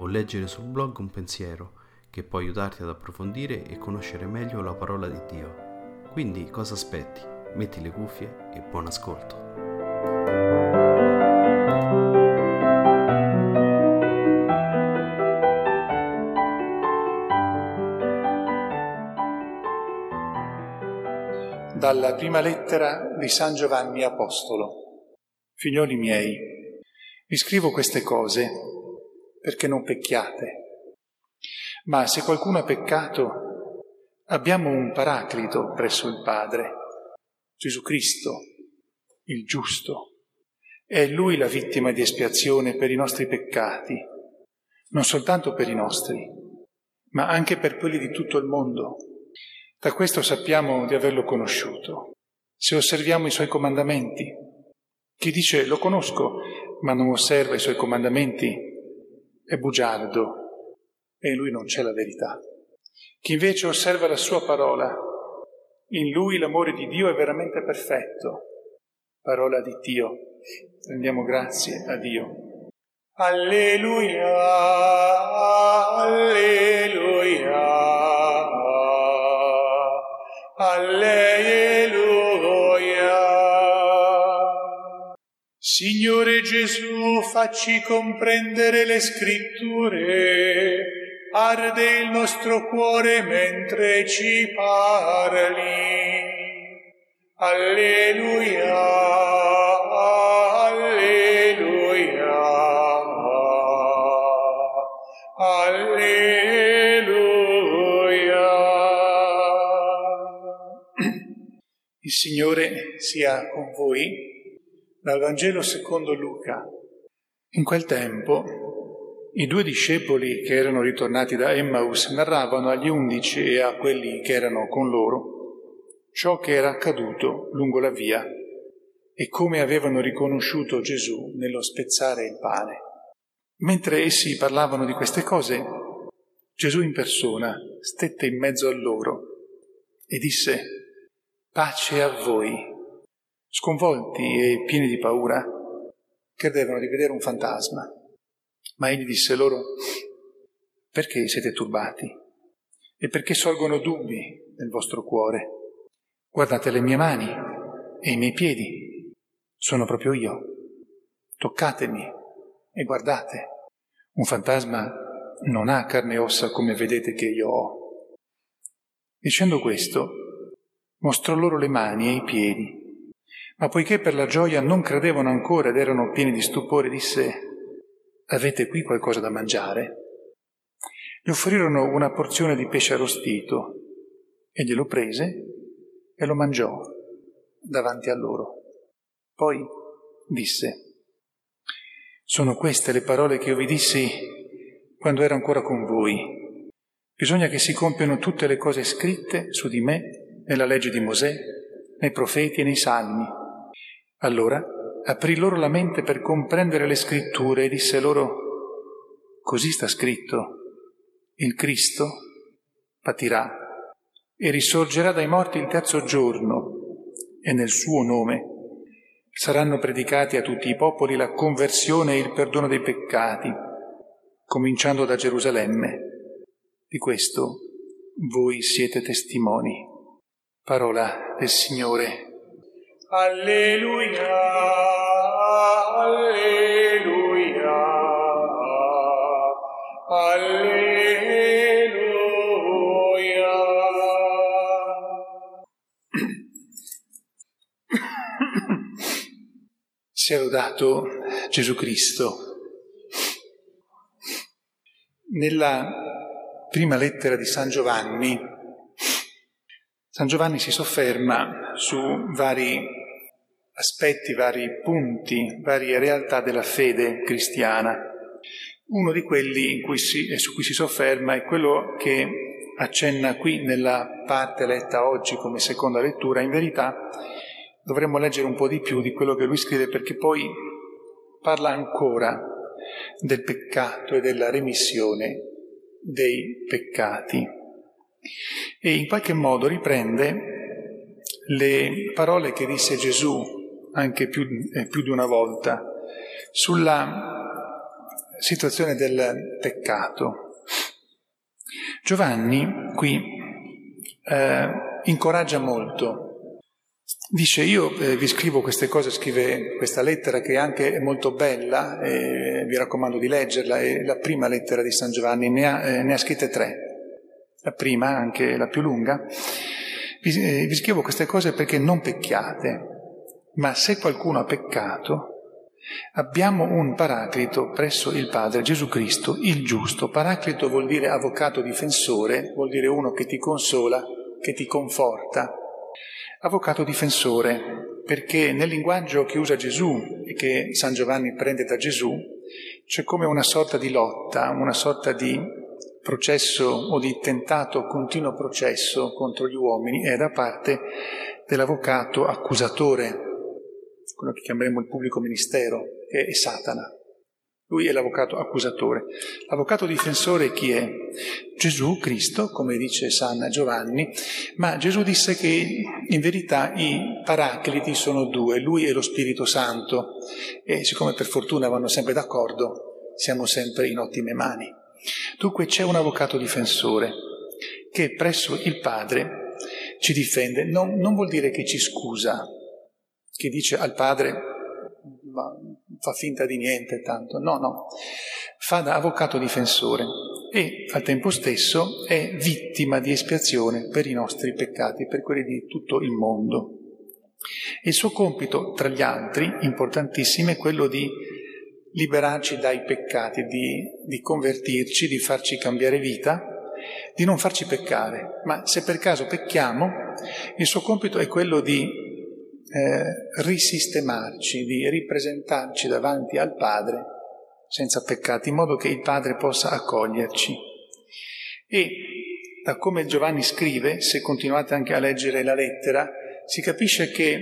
o leggere sul blog un pensiero che può aiutarti ad approfondire e conoscere meglio la parola di Dio. Quindi cosa aspetti? Metti le cuffie e buon ascolto. Dalla prima lettera di San Giovanni Apostolo. Figlioli miei, vi scrivo queste cose perché non pecchiate. Ma se qualcuno ha peccato, abbiamo un paraclito presso il Padre, Gesù Cristo, il giusto. È Lui la vittima di espiazione per i nostri peccati, non soltanto per i nostri, ma anche per quelli di tutto il mondo. Da questo sappiamo di averlo conosciuto, se osserviamo i suoi comandamenti. Chi dice lo conosco, ma non osserva i suoi comandamenti, è bugiardo e in lui non c'è la verità. Chi invece osserva la sua parola, in lui l'amore di Dio è veramente perfetto. Parola di Dio. Rendiamo grazie a Dio. Alleluia, alleluia, Signore Gesù, facci comprendere le scritture, arde il nostro cuore mentre ci parli. Alleluia, alleluia, alleluia. Il Signore sia con voi dal Vangelo secondo Luca. In quel tempo i due discepoli che erano ritornati da Emmaus narravano agli undici e a quelli che erano con loro ciò che era accaduto lungo la via e come avevano riconosciuto Gesù nello spezzare il pane. Mentre essi parlavano di queste cose, Gesù in persona stette in mezzo a loro e disse, Pace a voi. Sconvolti e pieni di paura, credevano di vedere un fantasma. Ma egli disse loro, perché siete turbati? E perché sorgono dubbi nel vostro cuore? Guardate le mie mani e i miei piedi, sono proprio io. Toccatemi e guardate. Un fantasma non ha carne e ossa come vedete che io ho. Dicendo questo, mostrò loro le mani e i piedi ma poiché per la gioia non credevano ancora ed erano pieni di stupore, disse, avete qui qualcosa da mangiare? Gli offrirono una porzione di pesce arrostito e glielo prese e lo mangiò davanti a loro. Poi disse, sono queste le parole che io vi dissi quando ero ancora con voi. Bisogna che si compiano tutte le cose scritte su di me nella legge di Mosè, nei profeti e nei salmi. Allora aprì loro la mente per comprendere le scritture e disse loro, così sta scritto, il Cristo patirà e risorgerà dai morti il terzo giorno e nel suo nome saranno predicati a tutti i popoli la conversione e il perdono dei peccati, cominciando da Gerusalemme. Di questo voi siete testimoni. Parola del Signore. Alleluia, alleluia, alleluia. Sia lodato Gesù Cristo. Nella prima lettera di San Giovanni, San Giovanni si sofferma su vari aspetti, vari punti, varie realtà della fede cristiana. Uno di quelli si, su cui si sofferma è quello che accenna qui nella parte letta oggi come seconda lettura. In verità dovremmo leggere un po' di più di quello che lui scrive perché poi parla ancora del peccato e della remissione dei peccati e in qualche modo riprende le parole che disse Gesù anche più, eh, più di una volta sulla situazione del peccato. Giovanni qui eh, incoraggia molto Dice, io eh, vi scrivo queste cose, scrive questa lettera che anche è molto bella, e vi raccomando di leggerla, è la prima lettera di San Giovanni, ne ha, eh, ne ha scritte tre, la prima, anche la più lunga. Vi, eh, vi scrivo queste cose perché non pecchiate, ma se qualcuno ha peccato, abbiamo un paraclito presso il Padre, Gesù Cristo, il giusto. Paraclito vuol dire avvocato difensore, vuol dire uno che ti consola, che ti conforta avvocato difensore, perché nel linguaggio che usa Gesù e che San Giovanni prende da Gesù c'è come una sorta di lotta, una sorta di processo o di tentato continuo processo contro gli uomini è da parte dell'avvocato accusatore, quello che chiameremo il pubblico ministero, che è Satana. Lui è l'avvocato accusatore. L'avvocato difensore chi è? Gesù Cristo, come dice San Giovanni, ma Gesù disse che in verità i paracliti sono due, lui e lo Spirito Santo, e siccome per fortuna vanno sempre d'accordo, siamo sempre in ottime mani. Dunque c'è un avvocato difensore che presso il Padre ci difende, non, non vuol dire che ci scusa, che dice al Padre ma fa finta di niente tanto, no, no, fa da avvocato difensore e al tempo stesso è vittima di espiazione per i nostri peccati, per quelli di tutto il mondo. Il suo compito, tra gli altri, importantissimo, è quello di liberarci dai peccati, di, di convertirci, di farci cambiare vita, di non farci peccare. Ma se per caso pecchiamo, il suo compito è quello di eh, risistemarci, di ripresentarci davanti al Padre senza peccati, in modo che il Padre possa accoglierci. E da come Giovanni scrive, se continuate anche a leggere la lettera, si capisce che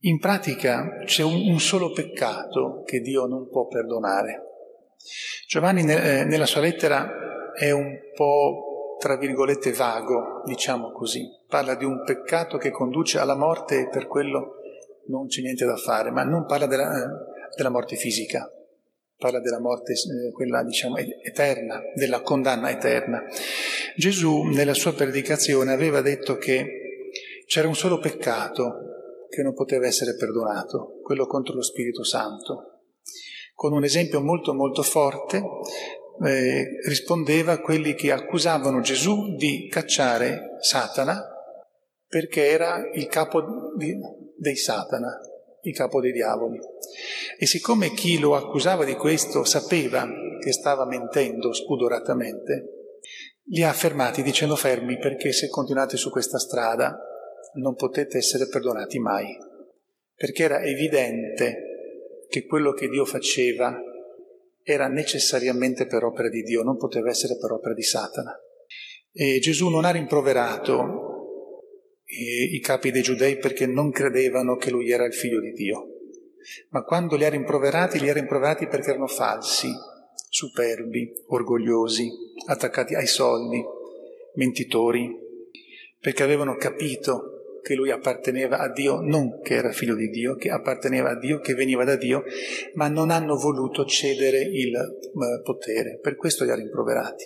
in pratica c'è un, un solo peccato che Dio non può perdonare. Giovanni eh, nella sua lettera è un po' tra virgolette vago, diciamo così. Parla di un peccato che conduce alla morte e per quello non c'è niente da fare, ma non parla della, della morte fisica, parla della morte, eh, quella diciamo eterna, della condanna eterna. Gesù nella sua predicazione aveva detto che c'era un solo peccato che non poteva essere perdonato, quello contro lo Spirito Santo, con un esempio molto molto forte eh, rispondeva a quelli che accusavano Gesù di cacciare Satana perché era il capo di, dei Satana, il capo dei diavoli. E siccome chi lo accusava di questo sapeva che stava mentendo spudoratamente, li ha fermati dicendo fermi perché se continuate su questa strada non potete essere perdonati mai, perché era evidente che quello che Dio faceva era necessariamente per opera di Dio, non poteva essere per opera di Satana. E Gesù non ha rimproverato i capi dei giudei perché non credevano che lui era il figlio di Dio, ma quando li ha rimproverati, li ha rimproverati perché erano falsi, superbi, orgogliosi, attaccati ai soldi, mentitori, perché avevano capito che lui apparteneva a Dio, non che era figlio di Dio, che apparteneva a Dio, che veniva da Dio, ma non hanno voluto cedere il eh, potere, per questo li ha rimproverati.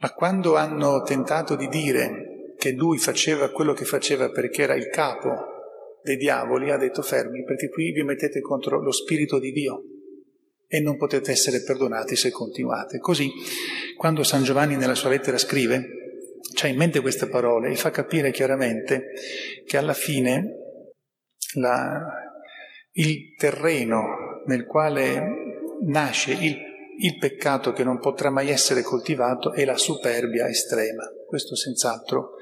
Ma quando hanno tentato di dire che lui faceva quello che faceva perché era il capo dei diavoli, ha detto fermi, perché qui vi mettete contro lo Spirito di Dio e non potete essere perdonati se continuate. Così, quando San Giovanni nella sua lettera scrive, c'ha in mente queste parole e fa capire chiaramente che alla fine la, il terreno nel quale nasce il, il peccato che non potrà mai essere coltivato è la superbia estrema. Questo senz'altro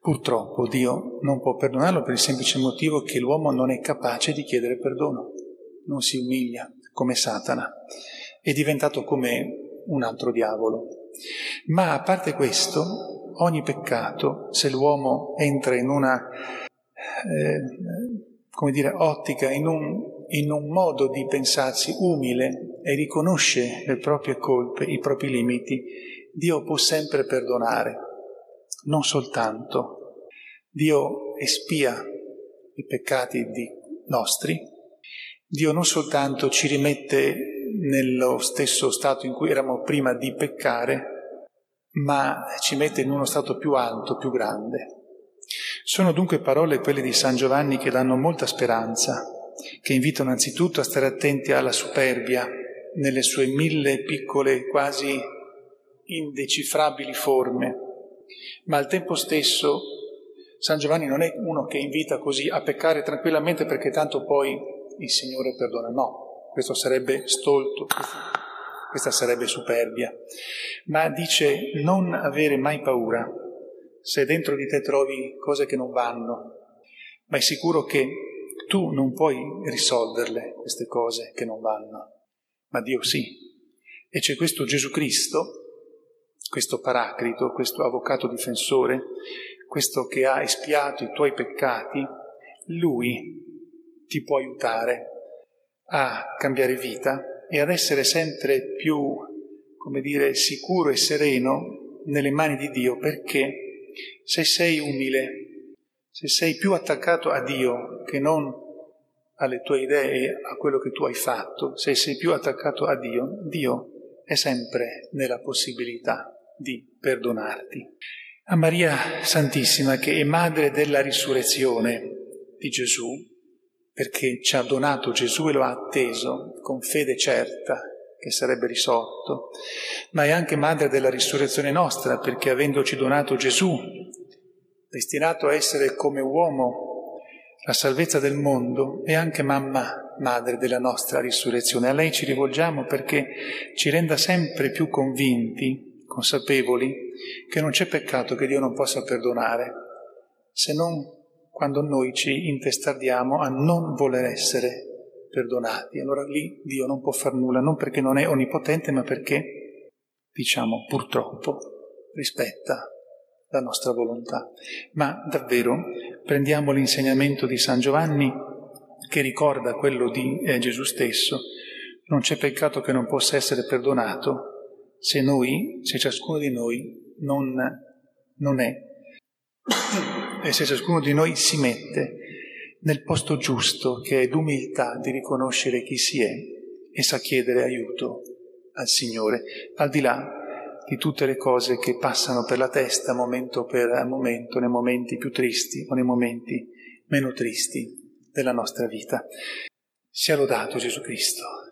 purtroppo Dio non può perdonarlo per il semplice motivo che l'uomo non è capace di chiedere perdono, non si umilia come Satana. è diventato come un altro diavolo. Ma a parte questo, ogni peccato, se l'uomo entra in una, eh, come dire, ottica, in un, in un modo di pensarsi umile e riconosce le proprie colpe, i propri limiti, Dio può sempre perdonare, non soltanto. Dio espia i peccati nostri, Dio non soltanto ci rimette nello stesso stato in cui eravamo prima di peccare, ma ci mette in uno stato più alto, più grande. Sono dunque parole quelle di San Giovanni che danno molta speranza, che invitano anzitutto a stare attenti alla superbia nelle sue mille piccole, quasi indecifrabili forme, ma al tempo stesso San Giovanni non è uno che invita così a peccare tranquillamente perché tanto poi il Signore perdona, no, questo sarebbe stolto, questa sarebbe superbia, ma dice non avere mai paura. Se dentro di te trovi cose che non vanno, ma è sicuro che tu non puoi risolverle queste cose che non vanno, ma Dio sì. E c'è questo Gesù Cristo, questo Paraclito, questo avvocato difensore, questo che ha espiato i tuoi peccati, lui ti può aiutare a cambiare vita e ad essere sempre più, come dire, sicuro e sereno nelle mani di Dio, perché se sei umile, se sei più attaccato a Dio che non alle tue idee a quello che tu hai fatto, se sei più attaccato a Dio, Dio è sempre nella possibilità di perdonarti. A Maria Santissima, che è madre della risurrezione di Gesù, perché ci ha donato Gesù e lo ha atteso con fede certa che sarebbe risorto, ma è anche madre della risurrezione nostra, perché avendoci donato Gesù, destinato a essere come uomo la salvezza del mondo, è anche mamma, madre della nostra risurrezione. A lei ci rivolgiamo perché ci renda sempre più convinti, consapevoli, che non c'è peccato che Dio non possa perdonare, se non quando noi ci intestardiamo a non voler essere perdonati. Allora lì Dio non può far nulla, non perché non è onnipotente, ma perché, diciamo, purtroppo rispetta la nostra volontà. Ma davvero prendiamo l'insegnamento di San Giovanni che ricorda quello di eh, Gesù stesso. Non c'è peccato che non possa essere perdonato se noi, se ciascuno di noi non, non è e se ciascuno di noi si mette nel posto giusto, che è l'umiltà di riconoscere chi si è e sa chiedere aiuto al Signore, al di là di tutte le cose che passano per la testa momento per momento, nei momenti più tristi o nei momenti meno tristi della nostra vita. Sia lodato Gesù Cristo.